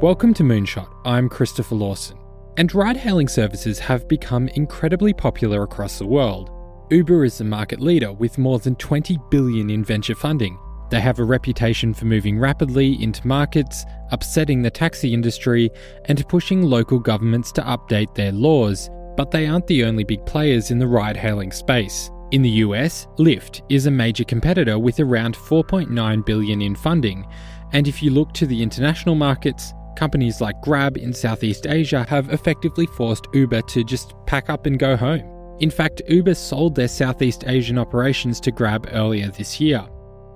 Welcome to Moonshot. I'm Christopher Lawson. And ride hailing services have become incredibly popular across the world. Uber is the market leader with more than 20 billion in venture funding. They have a reputation for moving rapidly into markets, upsetting the taxi industry, and pushing local governments to update their laws. But they aren't the only big players in the ride hailing space. In the US, Lyft is a major competitor with around 4.9 billion in funding, and if you look to the international markets, companies like Grab in Southeast Asia have effectively forced Uber to just pack up and go home. In fact, Uber sold their Southeast Asian operations to Grab earlier this year.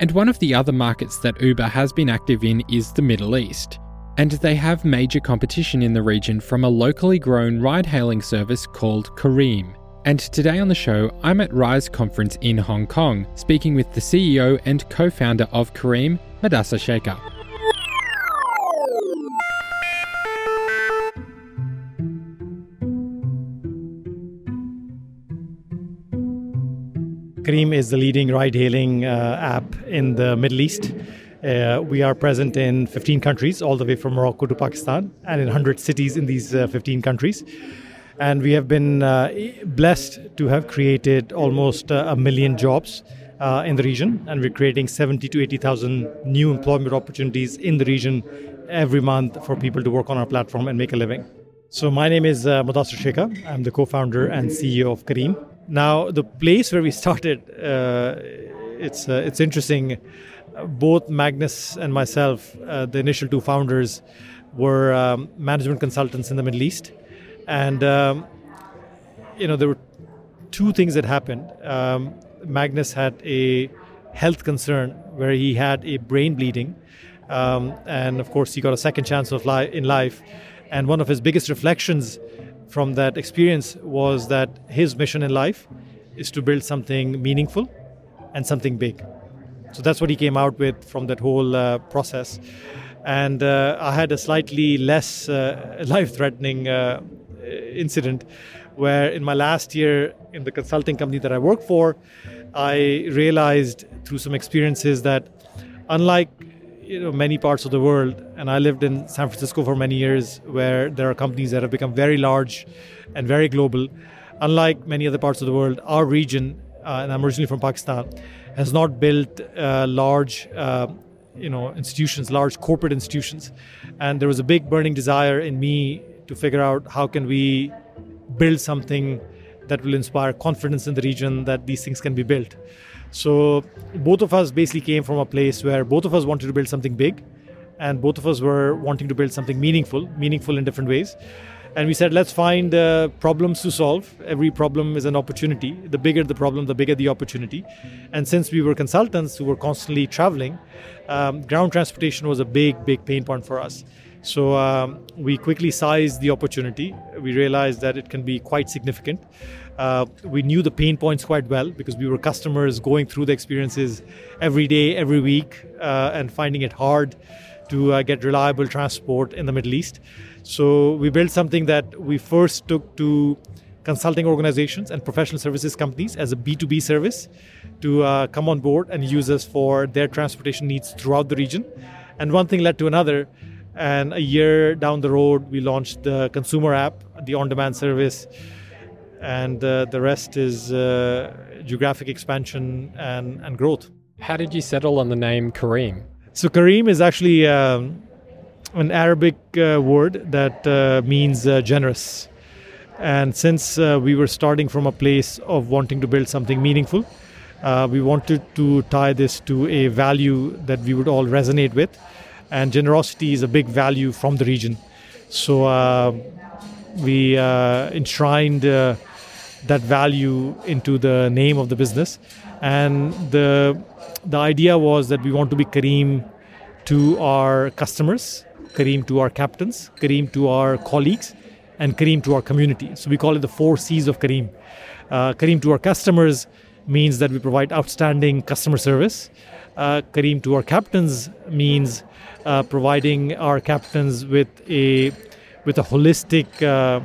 And one of the other markets that Uber has been active in is the Middle East. And they have major competition in the region from a locally grown ride hailing service called Careem. And today on the show, I'm at Rise Conference in Hong Kong, speaking with the CEO and co founder of Careem, Mudassir Sheikha. Careem is the leading ride hailing uh, app in the Middle East. Uh, we are present in 15 countries, all the way from Morocco to Pakistan, and in 100 cities in these uh, 15 countries and we have been uh, blessed to have created almost uh, a million jobs uh, in the region, and we're creating 70 to 80,000 new employment opportunities in the region every month for people to work on our platform and make a living. So my name is uh, Mudassir Sheikha. I'm the co-founder and CEO of Careem. Now, the place where we started, uh, it's uh, it's interesting. Both Magnus and myself, uh, the initial two founders, were um, management consultants in the Middle East and, um, you know, there were two things that happened. Um, Magnus had a health concern where he had a brain bleeding. Um, and of course, he got a second chance of li- in life. And one of his biggest reflections from that experience was that his mission in life is to build something meaningful and something big. So that's what he came out with from that whole uh, process. And uh, I had a slightly less uh, life threatening uh, incident where in my last year in the consulting company that I work for, I realized through some experiences that unlike you know many parts of the world and I lived in San Francisco for many years where there are companies that have become very large and very global unlike many other parts of the world our region uh, and I'm originally from Pakistan has not built uh, large uh, you know institutions large corporate institutions and there was a big burning desire in me to figure out how can we build something that will inspire confidence in the region that these things can be built. So both of us basically came from a place where both of us wanted to build something big and both of us were wanting to build something meaningful, meaningful in different ways. And we said, let's find uh, problems to solve. Every problem is an opportunity. The bigger the problem, the bigger the opportunity. And since we were consultants who were constantly traveling, um, ground transportation was a big, big pain point for us. So um, we quickly sized the opportunity. We realized that it can be quite significant. Uh, we knew the pain points quite well because we were customers going through the experiences every day, every week, uh, and finding it hard to uh, get reliable transport in the Middle East. So we built something that we first took to consulting organizations and professional services companies as a B2B service to uh, come on board and use us for their transportation needs throughout the region. And one thing led to another and a year down the road, we launched the consumer app, the on demand service. And uh, the rest is uh, geographic expansion and, and growth. How did you settle on the name Careem? So, Kareem is actually um, an Arabic uh, word that uh, means uh, generous. And since uh, we were starting from a place of wanting to build something meaningful, we wanted to tie this to a value that we would all resonate with and generosity is a big value from the region. So uh, we uh, enshrined uh, that value into the name of the business, and the the idea was that we want to be Kareem to our customers, Kareem to our captains, Kareem to our colleagues, and Kareem to our community. So we call it the four C's of Careem. Uh, Careem to our customers means that we provide outstanding customer service. Uh, Careem to our captains means uh, providing our captains with a with a holistic uh,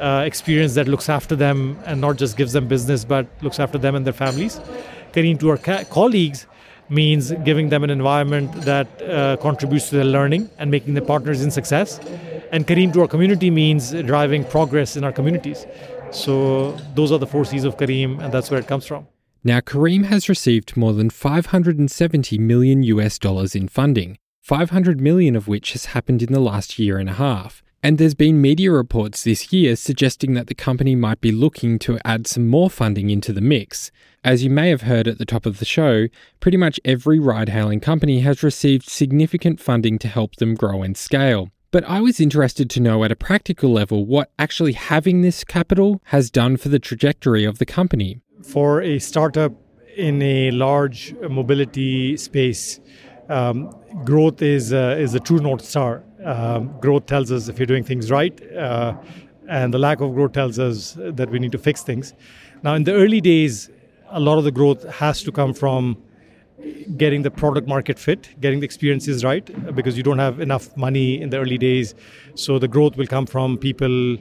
uh, experience that looks after them and not just gives them business but looks after them and their families. Careem to our ca- colleagues means giving them an environment that uh, contributes to their learning and making them partners in success. And Careem to our community means driving progress in our communities. So those are the four C's of Careem, and that's where it comes from. Now, Careem has received more than 570 million US dollars in funding, 500 million of which has happened in the last year and a half. And there's been media reports this year suggesting that the company might be looking to add some more funding into the mix. As you may have heard at the top of the show, pretty much every ride hailing company has received significant funding to help them grow and scale. But I was interested to know at a practical level what actually having this capital has done for the trajectory of the company. For a startup in a large mobility space, um, growth is uh, is a true north star. Um, growth tells us if you're doing things right, uh, and the lack of growth tells us that we need to fix things. Now, in the early days, a lot of the growth has to come from getting the product market fit, getting the experiences right, because you don't have enough money in the early days. So the growth will come from people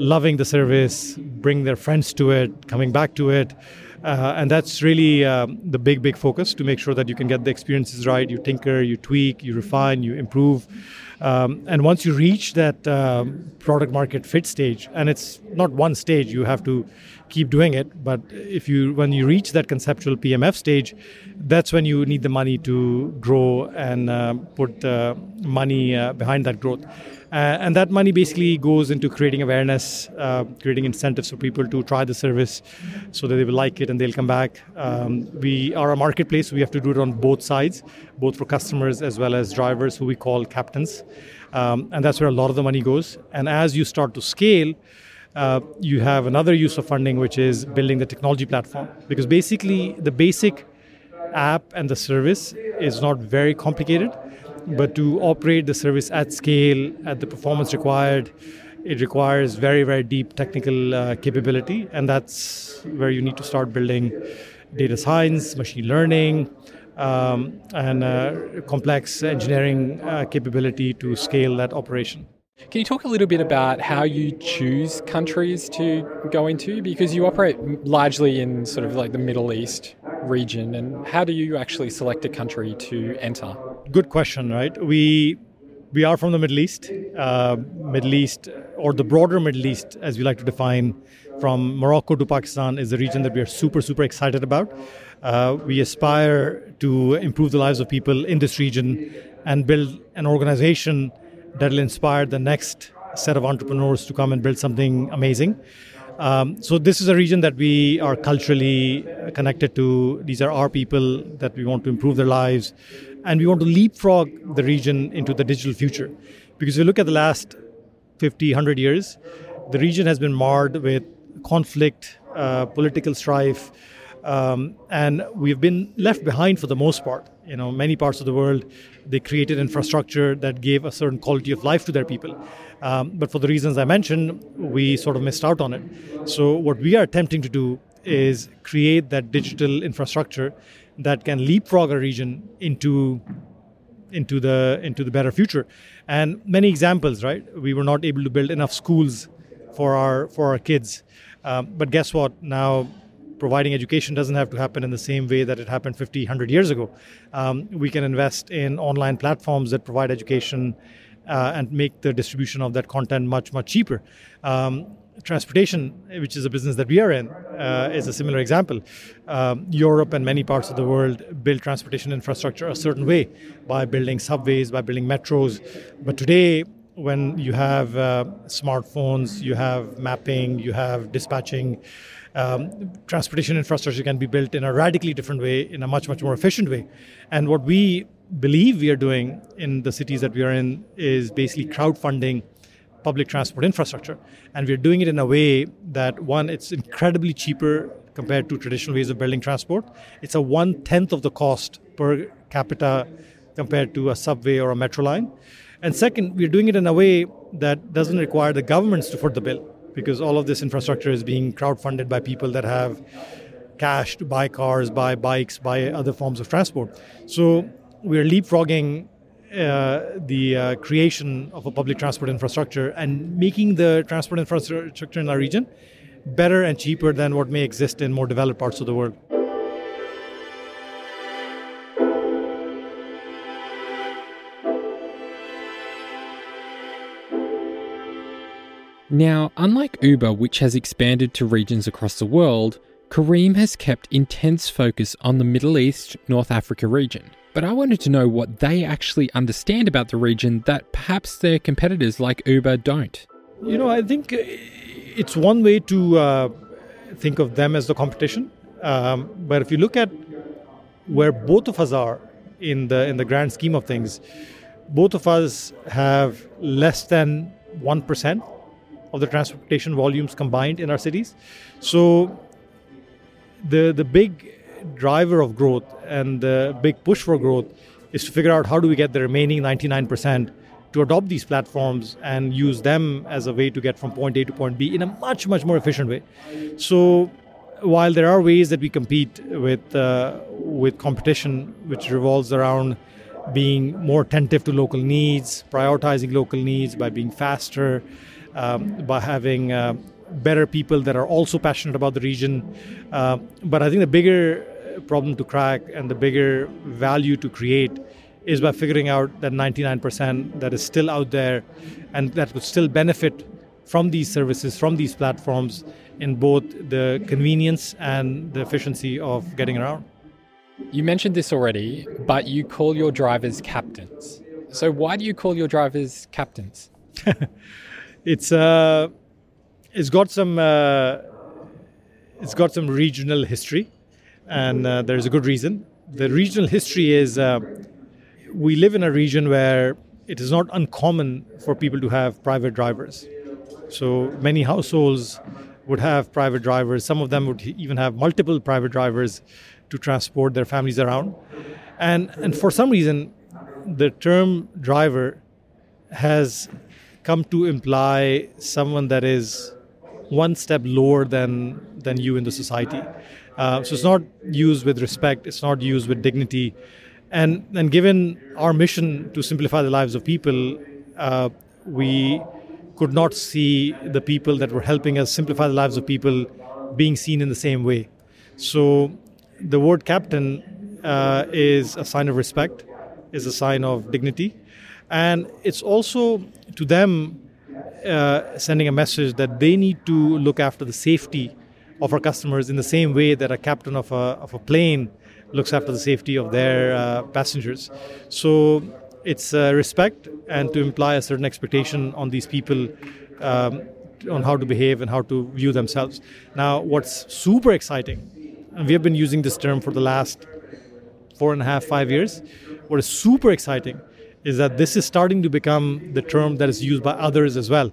loving the service, bring their friends to it, coming back to it. Uh, and that's really um, the big, big focus to make sure that you can get the experiences right. You tinker, you tweak, you refine, you improve. Um, and once you reach that um, product market fit stage, and it's not one stage, you have to keep doing it. But if you, when you reach that conceptual PMF stage, that's when you need the money to grow and uh, put uh, money uh, behind that growth. Uh, and that money basically goes into creating awareness, uh, creating incentives for people to try the service so that they will like it and they'll come back. Um, we are a marketplace, so we have to do it on both sides, both for customers as well as drivers who we call captains. Um, and that's where a lot of the money goes. And as you start to scale, uh, you have another use of funding, which is building the technology platform. Because basically, the basic app and the service is not very complicated but to operate the service at scale, at the performance required, it requires very, very deep technical uh, capability. And that's where you need to start building data science, machine learning, um, and uh, complex engineering uh, capability to scale that operation. Can you talk a little bit about how you choose countries to go into? Because you operate largely in sort of like the Middle East region, and how do you actually select a country to enter? Good question, right? We we are from the Middle East, uh, Middle East, or the broader Middle East, as we like to define, from Morocco to Pakistan, is the region that we are super, super excited about. Uh, we aspire to improve the lives of people in this region and build an organization that will inspire the next set of entrepreneurs to come and build something amazing. Um, so this is a region that we are culturally connected to. These are our people that we want to improve their lives, and we want to leapfrog the region into the digital future. Because if you look at the last 50, 100 years, the region has been marred with conflict, uh, political strife, um, and we've been left behind for the most part. You know, many parts of the world, they created infrastructure that gave a certain quality of life to their people. Um, but for the reasons I mentioned, we sort of missed out on it. So, what we are attempting to do is create that digital infrastructure that can leapfrog a region into into the into the better future and many examples right we were not able to build enough schools for our for our kids um, but guess what now providing education doesn't have to happen in the same way that it happened 50 100 years ago um, we can invest in online platforms that provide education uh, and make the distribution of that content much much cheaper um, transportation, which is a business that we are in, uh, is a similar example. Um, Europe and many parts of the world build transportation infrastructure a certain way by building subways, by building metros. But today, when you have uh, smartphones, you have mapping, you have dispatching, um, transportation infrastructure can be built in a radically different way, in a much, much more efficient way. And what we believe we are doing in the cities that we are in is basically crowdfunding public transport infrastructure. And we're doing it in a way that, one, it's incredibly cheaper compared to traditional ways of building transport. It's a one tenth of the cost per capita compared to a subway or a metro line. And second, we're doing it in a way that doesn't require the governments to foot the bill because all of this infrastructure is being crowdfunded by people that have cash to buy cars, buy bikes, buy other forms of transport. So we're leapfrogging uh, the uh, creation of a public transport infrastructure and making the transport infrastructure in our region better and cheaper than what may exist in more developed parts of the world. Now, unlike Uber, which has expanded to regions across the world, Careem has kept intense focus on the Middle East, North Africa region. But I wanted to know what they actually understand about the region that perhaps their competitors like Uber don't. You know, I think it's one way to uh, think of them as the competition. Um, but if you look at where both of us are in the in the grand scheme of things, both of us have less than one percent of the transportation volumes combined in our cities. So the the big driver of growth and the big push for growth is to figure out how do we get the remaining 99% to adopt these platforms and use them as a way to get from point A to point B in a much much more efficient way. So while there are ways that we compete with uh, with competition which revolves around being more attentive to local needs, prioritizing local needs by being faster, um, by having uh, better people that are also passionate about the region. Uh, but I think the bigger problem to crack and the bigger value to create is by figuring out that 99% that is still out there and that would still benefit from these services, from these platforms, in both the convenience and the efficiency of getting around. You mentioned this already, but you call your drivers captains. So why do you call your drivers captains? it's uh, it's got some uh, it's got some regional history, and uh, there's a good reason. The regional history is uh, we live in a region where it is not uncommon for people to have private drivers. So many households would have private drivers. Some of them would even have multiple private drivers to transport their families around. And, and for some reason, the term driver has come to imply someone that is one step lower than, than you in the society. Uh, so it's not used with respect, it's not used with dignity. And, and given our mission to simplify the lives of people, uh, we could not see the people that were helping us simplify the lives of people being seen in the same way. So the word captain uh, is a sign of respect, is a sign of dignity, and it's also to them uh, sending a message that they need to look after the safety of our customers in the same way that a captain of a, of a plane looks after the safety of their uh, passengers. So it's uh, respect and to imply a certain expectation on these people um, on how to behave and how to view themselves. Now, what's super exciting and we have been using this term for the last four and a half, five years. What is super exciting is that this is starting to become the term that is used by others as well.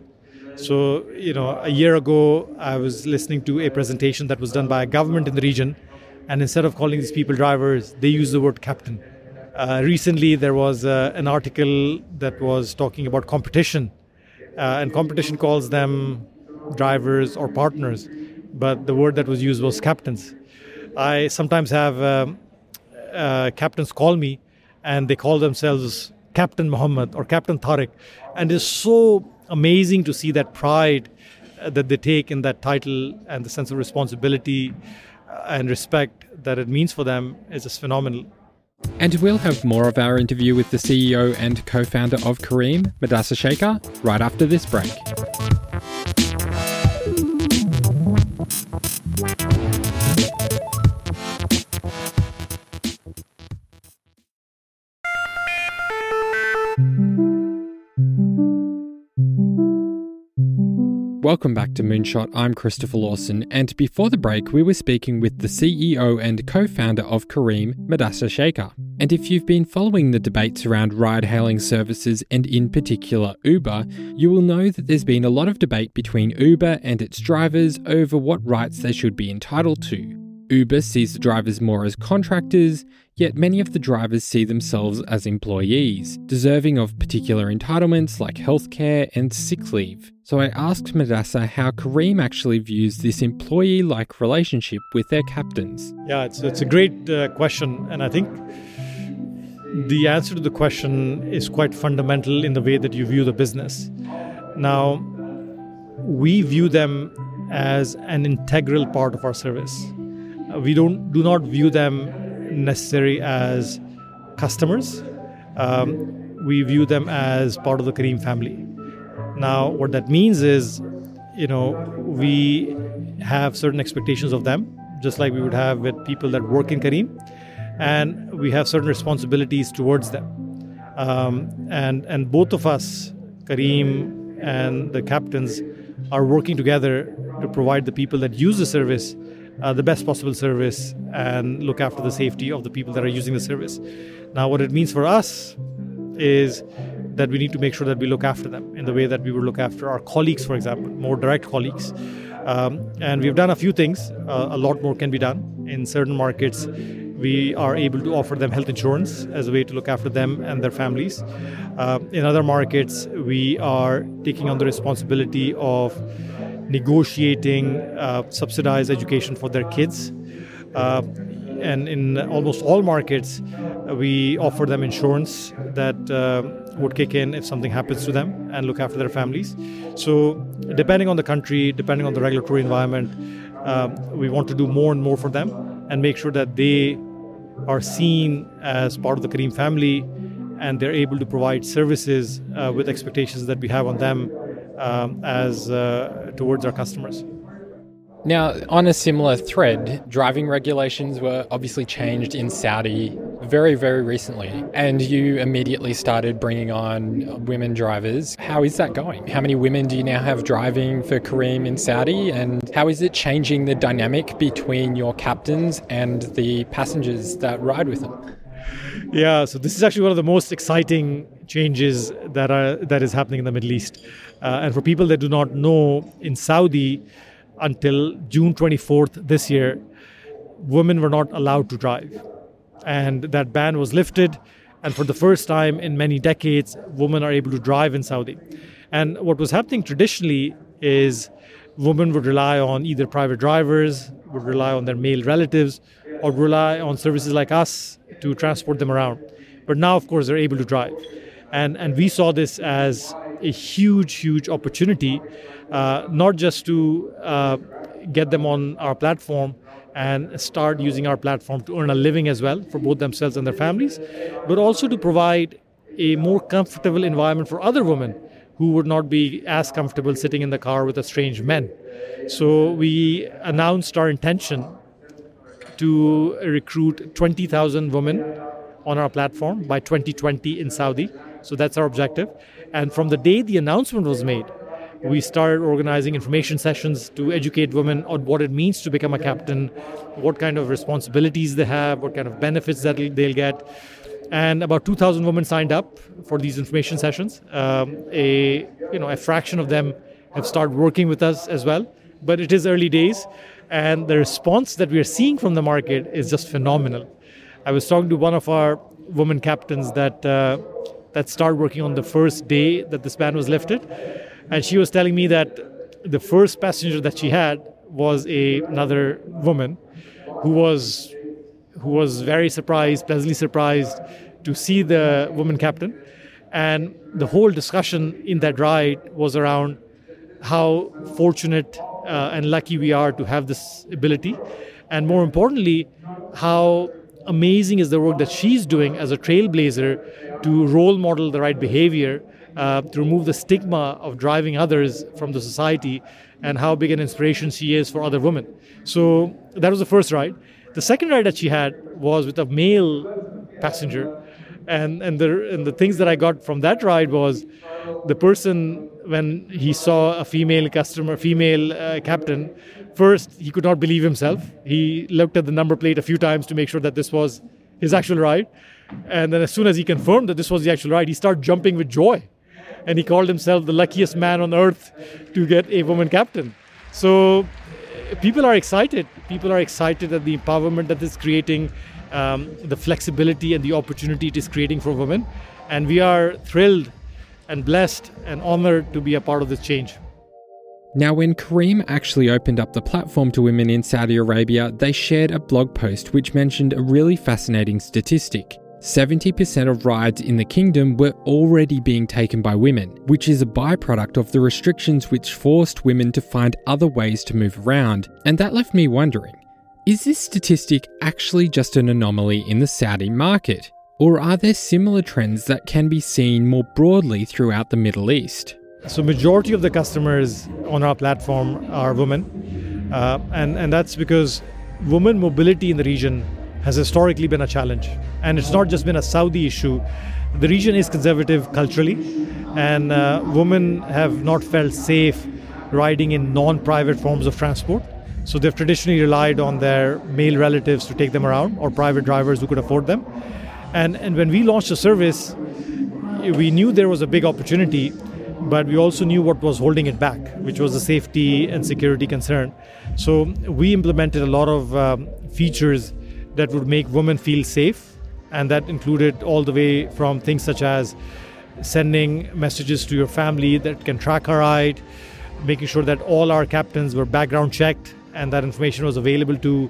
So, you know, a year ago, I was listening to a presentation that was done by a government in the region, and instead of calling these people drivers, they use the word captain. Uh, recently, there was uh, an article that was talking about competition, uh, and competition calls them drivers or partners, but the word that was used was captains. I sometimes have um, uh, captains call me and they call themselves Captain Muhammad or Captain Tariq. And it's so amazing to see that pride uh, that they take in that title and the sense of responsibility uh, and respect that it means for them is just phenomenal. And we'll have more of our interview with the CEO and co founder of Careem, Mudassir Sheikha, right after this break. Welcome back to Moonshot. I'm Christopher Lawson, and before the break, we were speaking with the CEO and co founder of Careem, Mudassir Sheikha. And if you've been following the debates around ride hailing services and in particular Uber, you will know that there's been a lot of debate between Uber and its drivers over what rights they should be entitled to. Uber sees the drivers more as contractors, yet many of the drivers see themselves as employees, deserving of particular entitlements like healthcare and sick leave. So I asked Mudassir how Careem actually views this employee like relationship with their captains. Yeah, it's, it's a great uh, question, and I think the answer to the question is quite fundamental in the way that you view the business. Now, we view them as an integral part of our service we don't do not view them necessarily as customers. Um, we view them as part of the Careem family. Now, what that means is you know, we have certain expectations of them, just like we would have with people that work in Careem, and we have certain responsibilities towards them. Um, and and both of us, Careem and the captains, are working together to provide the people that use the service uh, the best possible service and look after the safety of the people that are using the service. Now, what it means for us is that we need to make sure that we look after them in the way that we would look after our colleagues, for example, more direct colleagues. Um, and we've done a few things. Uh, a lot more can be done. In certain markets, we are able to offer them health insurance as a way to look after them and their families. Uh, in other markets, we are taking on the responsibility of negotiating uh, subsidized education for their kids. Uh, and in almost all markets, we offer them insurance that uh, would kick in if something happens to them and look after their families. So, depending on the country, depending on the regulatory environment, uh, we want to do more and more for them and make sure that they are seen as part of the Careem family and they're able to provide services uh, with expectations that we have on them um, as uh, towards our customers. Now, on a similar thread, driving regulations were obviously changed in Saudi very, very recently, and you immediately started bringing on women drivers. How is that going? How many women do you now have driving for Careem in Saudi, and how is it changing the dynamic between your captains and the passengers that ride with them? Yeah, so this is actually one of the most exciting changes that are that is happening in the Middle East. Uh, and for people that do not know, in Saudi, until June 24th this year, women were not allowed to drive. And that ban was lifted. And for the first time in many decades, women are able to drive in Saudi. And what was happening traditionally is women would rely on either private drivers, would rely on their male relatives, or rely on services like us to transport them around. But now, of course, they're able to drive. And, and we saw this as a huge, huge opportunity, uh, not just to uh, get them on our platform and start using our platform to earn a living as well for both themselves and their families, but also to provide a more comfortable environment for other women who would not be as comfortable sitting in the car with a strange man. So we announced our intention to recruit 20,000 women on our platform by 2020 in Saudi. So that's our objective. And from the day the announcement was made, we started organizing information sessions to educate women on what it means to become a captain, what kind of responsibilities they have, what kind of benefits that they'll get. And about 2,000 women signed up for these information sessions. Um, a you know a fraction of them have started working with us as well, but it is early days, and the response that we are seeing from the market is just phenomenal. I was talking to one of our women captains that. Uh, that started working on the first day that this ban was lifted. And she was telling me that the first passenger that she had was a, another woman who was who was very surprised, pleasantly surprised to see the woman captain. And the whole discussion in that ride was around how fortunate uh, and lucky we are to have this ability. And more importantly, how amazing is the work that she's doing as a trailblazer to role model the right behavior, uh, to remove the stigma of driving others from the society, and how big an inspiration she is for other women. So that was the first ride. The second ride that she had was with a male passenger. And, and, the, and the things that I got from that ride was the person, when he saw a female customer, female uh, captain, First, he could not believe himself. He looked at the number plate a few times to make sure that this was his actual ride. And then, as soon as he confirmed that this was the actual ride, he started jumping with joy. And he called himself the luckiest man on earth to get a woman captain. So, people are excited. People are excited at the empowerment that is creating, um, the flexibility and the opportunity it is creating for women. And we are thrilled and blessed and honored to be a part of this change. Now, when Careem actually opened up the platform to women in Saudi Arabia, they shared a blog post which mentioned a really fascinating statistic. 70% of rides in the kingdom were already being taken by women, which is a byproduct of the restrictions which forced women to find other ways to move around. And that left me wondering is this statistic actually just an anomaly in the Saudi market? Or are there similar trends that can be seen more broadly throughout the Middle East? So majority of the customers on our platform are women, uh, and and that's because women mobility in the region has historically been a challenge, and it's not just been a Saudi issue. The region is conservative culturally, and uh, women have not felt safe riding in non-private forms of transport. So they've traditionally relied on their male relatives to take them around, or private drivers who could afford them. And and when we launched the service, we knew there was a big opportunity but we also knew what was holding it back, which was the safety and security concern. So we implemented a lot of um, features that would make women feel safe, and that included all the way from things such as sending messages to your family that can track our ride, making sure that all our captains were background checked and that information was available to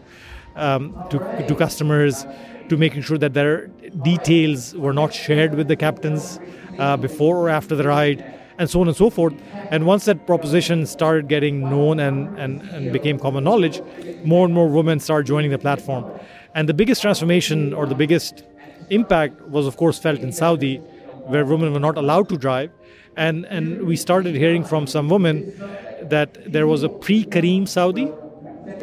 um, to, to customers, to making sure that their details were not shared with the captains uh, before or after the ride and so on and so forth. And once that proposition started getting known and, and, and became common knowledge, more and more women started joining the platform. And the biggest transformation or the biggest impact was, of course, felt in Saudi, where women were not allowed to drive. And, and we started hearing from some women that there was a pre Careem Saudi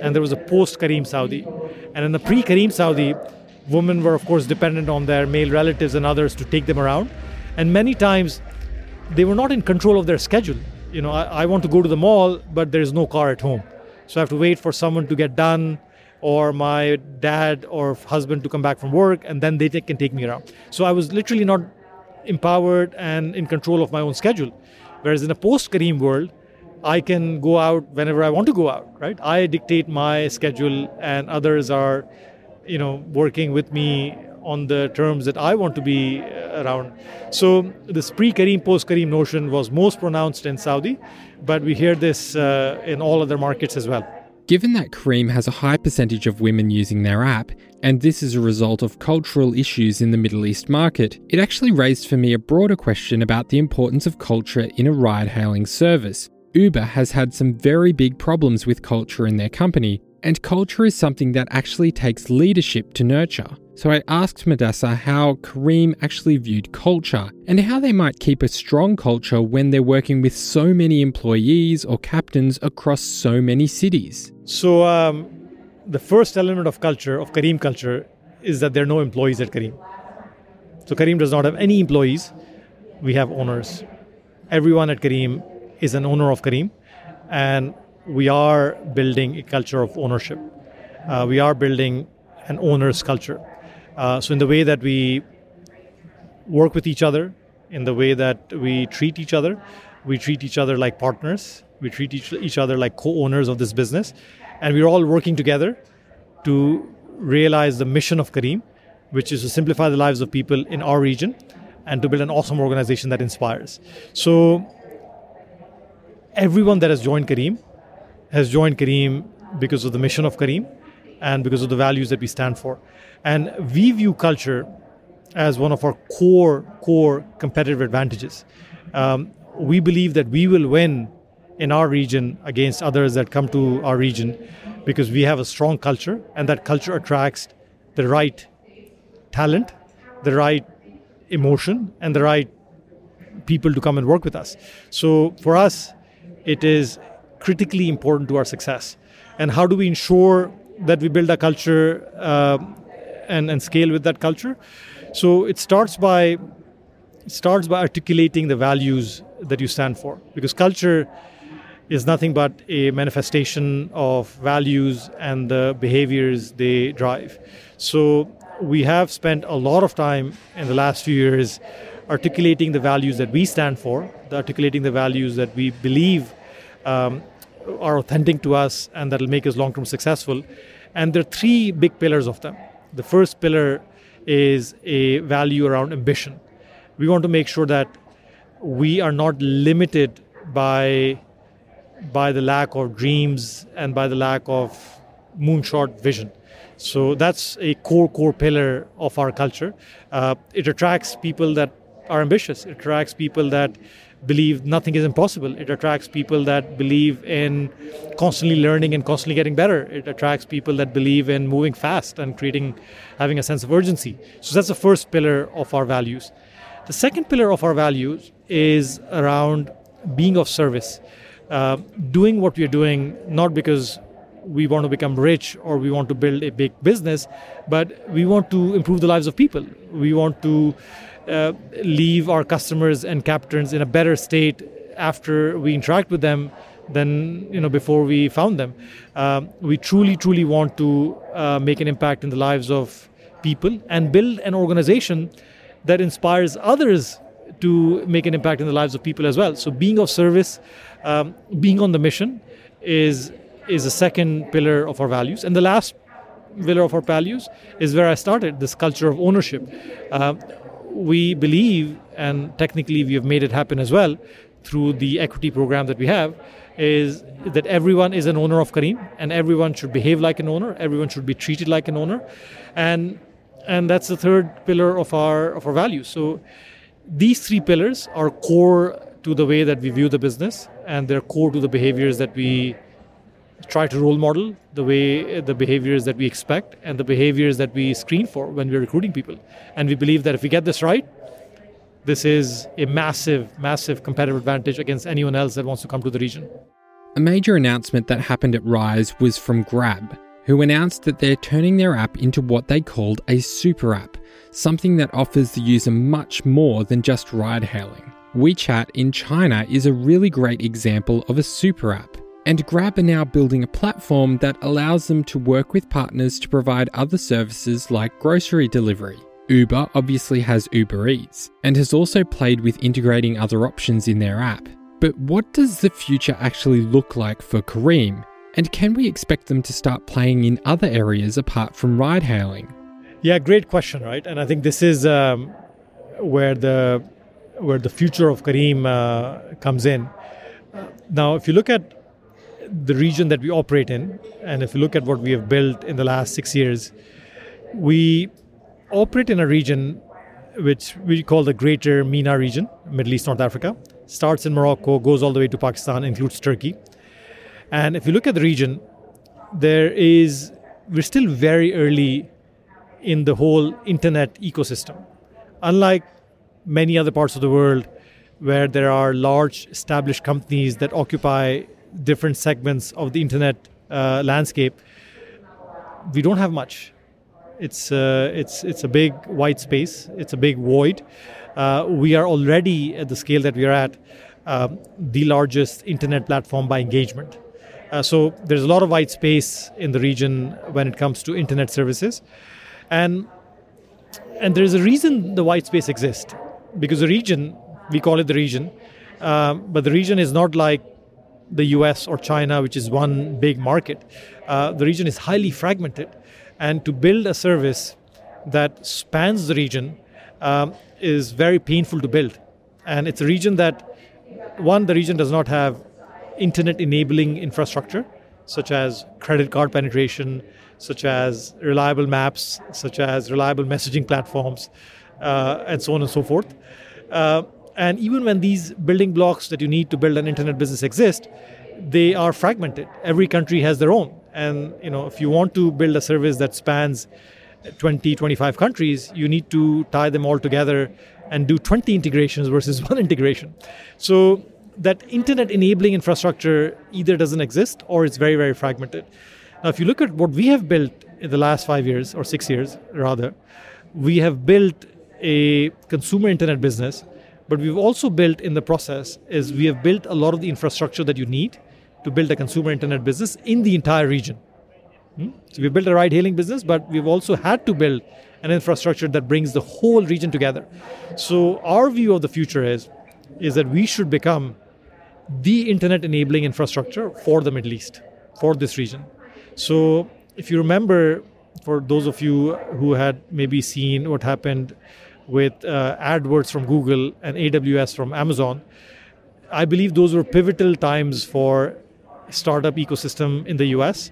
and there was a post Careem Saudi. And in the pre Careem Saudi, women were, of course, dependent on their male relatives and others to take them around. And many times they were not in control of their schedule. You know, I, I want to go to the mall, but there is no car at home. So I have to wait for someone to get done or my dad or husband to come back from work and then they can take me around. So I was literally not empowered and in control of my own schedule. Whereas in a post Careem world, I can go out whenever I want to go out, right? I dictate my schedule and others are, you know, working with me on the terms that I want to be uh, around. So this pre-Careem, post-Careem notion was most pronounced in Saudi, but we hear this uh, in all other markets as well. Given that Careem has a high percentage of women using their app, and this is a result of cultural issues in the Middle East market, it actually raised for me a broader question about the importance of culture in a ride hailing service. Uber has had some very big problems with culture in their company, and culture is something that actually takes leadership to nurture. So I asked Mudassir how Careem actually viewed culture and how they might keep a strong culture when they're working with so many employees or captains across so many cities. So, um, the first element of culture, of Careem culture, is that there are no employees at Careem. So, Careem does not have any employees, we have owners. Everyone at Careem is an owner of Careem, and we are building a culture of ownership. Uh, we are building an owner's culture. Uh, so, in the way that we work with each other, in the way that we treat each other, we treat each other like partners, we treat each, each other like co owners of this business, and we're all working together to realize the mission of Careem, which is to simplify the lives of people in our region and to build an awesome organization that inspires. So, everyone that has joined Careem has joined Careem because of the mission of Careem and because of the values that we stand for. And we view culture as one of our core, core competitive advantages. Um, we believe that we will win in our region against others that come to our region because we have a strong culture and that culture attracts the right talent, the right emotion, and the right people to come and work with us. So for us, it is critically important to our success. And how do we ensure that we build a culture uh, and, and scale with that culture. So it starts by starts by articulating the values that you stand for because culture is nothing but a manifestation of values and the behaviors they drive. So we have spent a lot of time in the last few years articulating the values that we stand for, articulating the values that we believe um, are authentic to us and that will make us long term successful. And there are three big pillars of them. The first pillar is a value around ambition. We want to make sure that we are not limited by by the lack of dreams and by the lack of moonshot vision. So that's a core core pillar of our culture. Uh, it attracts people that are ambitious. It attracts people that believe nothing is impossible. It attracts people that believe in constantly learning and constantly getting better. It attracts people that believe in moving fast and creating, having a sense of urgency. So that's the first pillar of our values. The second pillar of our values is around being of service, uh, doing what we are doing, not because we want to become rich or we want to build a big business, but we want to improve the lives of people. We want to uh, leave our customers and captains in a better state after we interact with them than you know before we found them. Um, we truly, truly want to uh, make an impact in the lives of people and build an organization that inspires others to make an impact in the lives of people as well. So, being of service, um, being on the mission, is is a second pillar of our values, and the last pillar of our values is where I started this culture of ownership. Uh, we believe, and technically we have made it happen as well through the equity program that we have, is that everyone is an owner of Careem and everyone should behave like an owner, everyone should be treated like an owner. And and that's the third pillar of our of our values. So these three pillars are core to the way that we view the business and they're core to the behaviors that we try to role model the way uh, the behaviors that we expect and the behaviors that we screen for when we're recruiting people and we believe that if we get this right this is a massive, massive competitive advantage against anyone else that wants to come to the region. A major announcement that happened at Rise was from Grab, who announced that they're turning their app into what they called a super app, something that offers the user much more than just ride hailing. WeChat in China is a really great example of a super app, and Grab are now building a platform that allows them to work with partners to provide other services like grocery delivery. Uber obviously has Uber Eats and has also played with integrating other options in their app. But what does the future actually look like for Careem? And can we expect them to start playing in other areas apart from ride hailing? Yeah, great question, right? And I think this is um, where the where the future of Careem uh, comes in. now, if you look at the region that we operate in, and if you look at what we have built in the last six years, we operate in a region which we call the Greater MENA region, Middle East, North Africa. Starts in Morocco, goes all the way to Pakistan, includes Turkey. And if you look at the region, there is we're still very early in the whole internet ecosystem. Unlike many other parts of the world where there are large established companies that occupy different segments of the internet uh, landscape, we don't have much. It's uh, it's it's a big white space. It's a big void. Uh, we are already at the scale that we are at, um, the largest internet platform by engagement. Uh, so there's a lot of white space in the region when it comes to internet services, and and there's a reason the white space exists because the region we call it the region, um, but the region is not like the U.S. or China, which is one big market. Uh, the region is highly fragmented and to build a service that spans the region um, is very painful to build. And it's a region that, one, the region does not have internet enabling infrastructure, such as credit card penetration, such as reliable maps, such as reliable messaging platforms, uh, and so on and so forth. Uh, and even when these building blocks that you need to build an internet business exist, they are fragmented. Every country has their own. And you know, if you want to build a service that spans 20, 25 countries, you need to tie them all together and do 20 integrations versus one integration. So that internet enabling infrastructure either doesn't exist or it's very, very fragmented. Now, if you look at what we have built in the last five years or six years, rather, we have built a consumer internet business, but we've also built in the process is we have built a lot of the infrastructure that you need to build a consumer internet business in the entire region. Hmm? So we built a ride hailing business, but we've also had to build an infrastructure that brings the whole region together. So our view of the future is, is that we should become the internet enabling infrastructure for the Middle East, for this region. So if you remember, for those of you who had maybe seen what happened with uh, AdWords from Google and AWS from Amazon, I believe those were pivotal times for startup ecosystem in the US,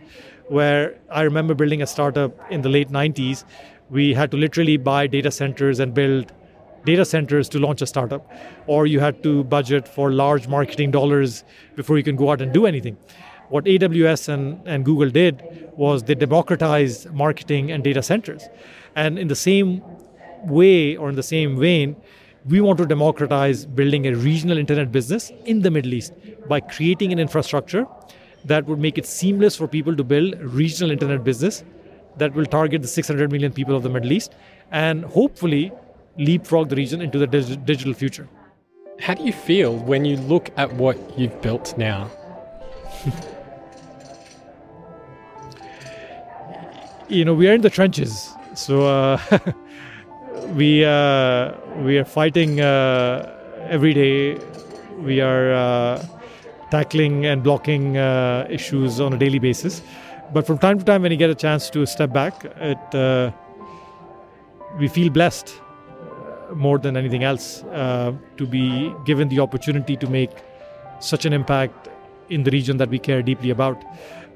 where I remember building a startup in the late 90s. We had to literally buy data centers and build data centers to launch a startup, or you had to budget for large marketing dollars before you can go out and do anything. What AWS and, and Google did was they democratized marketing and data centers. And in the same way, or in the same vein, We want to democratize building a regional internet business in the Middle East by creating an infrastructure that would make it seamless for people to build regional internet business that will target the 600 million people of the Middle East and hopefully leapfrog the region into the dig- digital future. How do you feel when you look at what you've built now? you know, we are in the trenches, so uh, we uh, we are fighting uh, every day. We are uh, tackling and blocking uh, issues on a daily basis. But from time to time, when you get a chance to step back, it we feel blessed more than anything else to be given the opportunity to make such an impact in the region that we care deeply about.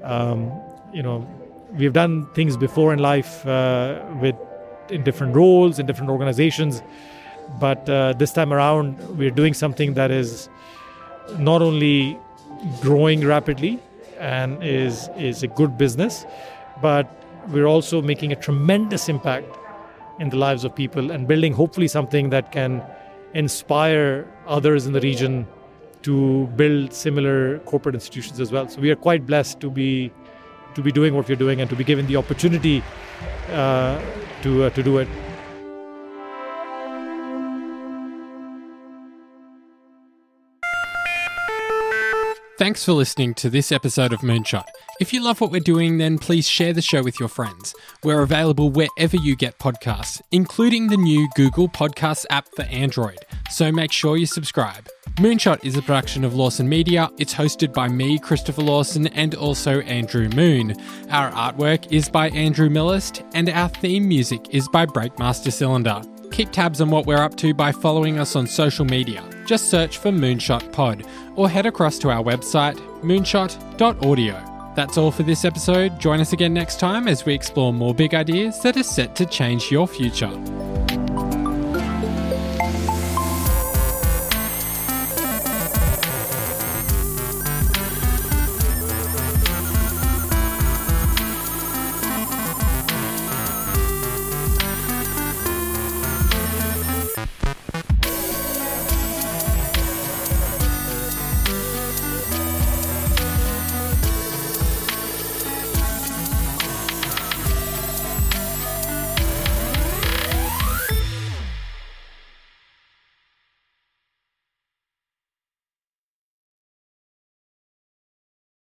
Um, you know, we've done things before in life uh, with in different roles in different organizations. But uh, this time around we're doing something that is not only growing rapidly and is is a good business but we're also making a tremendous impact in the lives of people and building hopefully something that can inspire others in the region to build similar corporate institutions as well. So we are quite blessed to be to be doing what you're doing and to be given the opportunity uh, to uh, to do it. Thanks for listening to this episode of Moonshot. If you love what we're doing, then please share the show with your friends. We're available wherever you get podcasts, including the new Google Podcasts app for Android, so make sure you subscribe. Moonshot is a production of Lawson Media. It's hosted by me, Christopher Lawson, and also Andrew Moon. Our artwork is by Andrew Millist, and our theme music is by Breakmaster Cylinder. Keep tabs on what we're up to by following us on social media. Just search for Moonshot Pod or head across to our website, moonshot.audio. That's all for this episode. Join us again next time as we explore more big ideas that are set to change your future.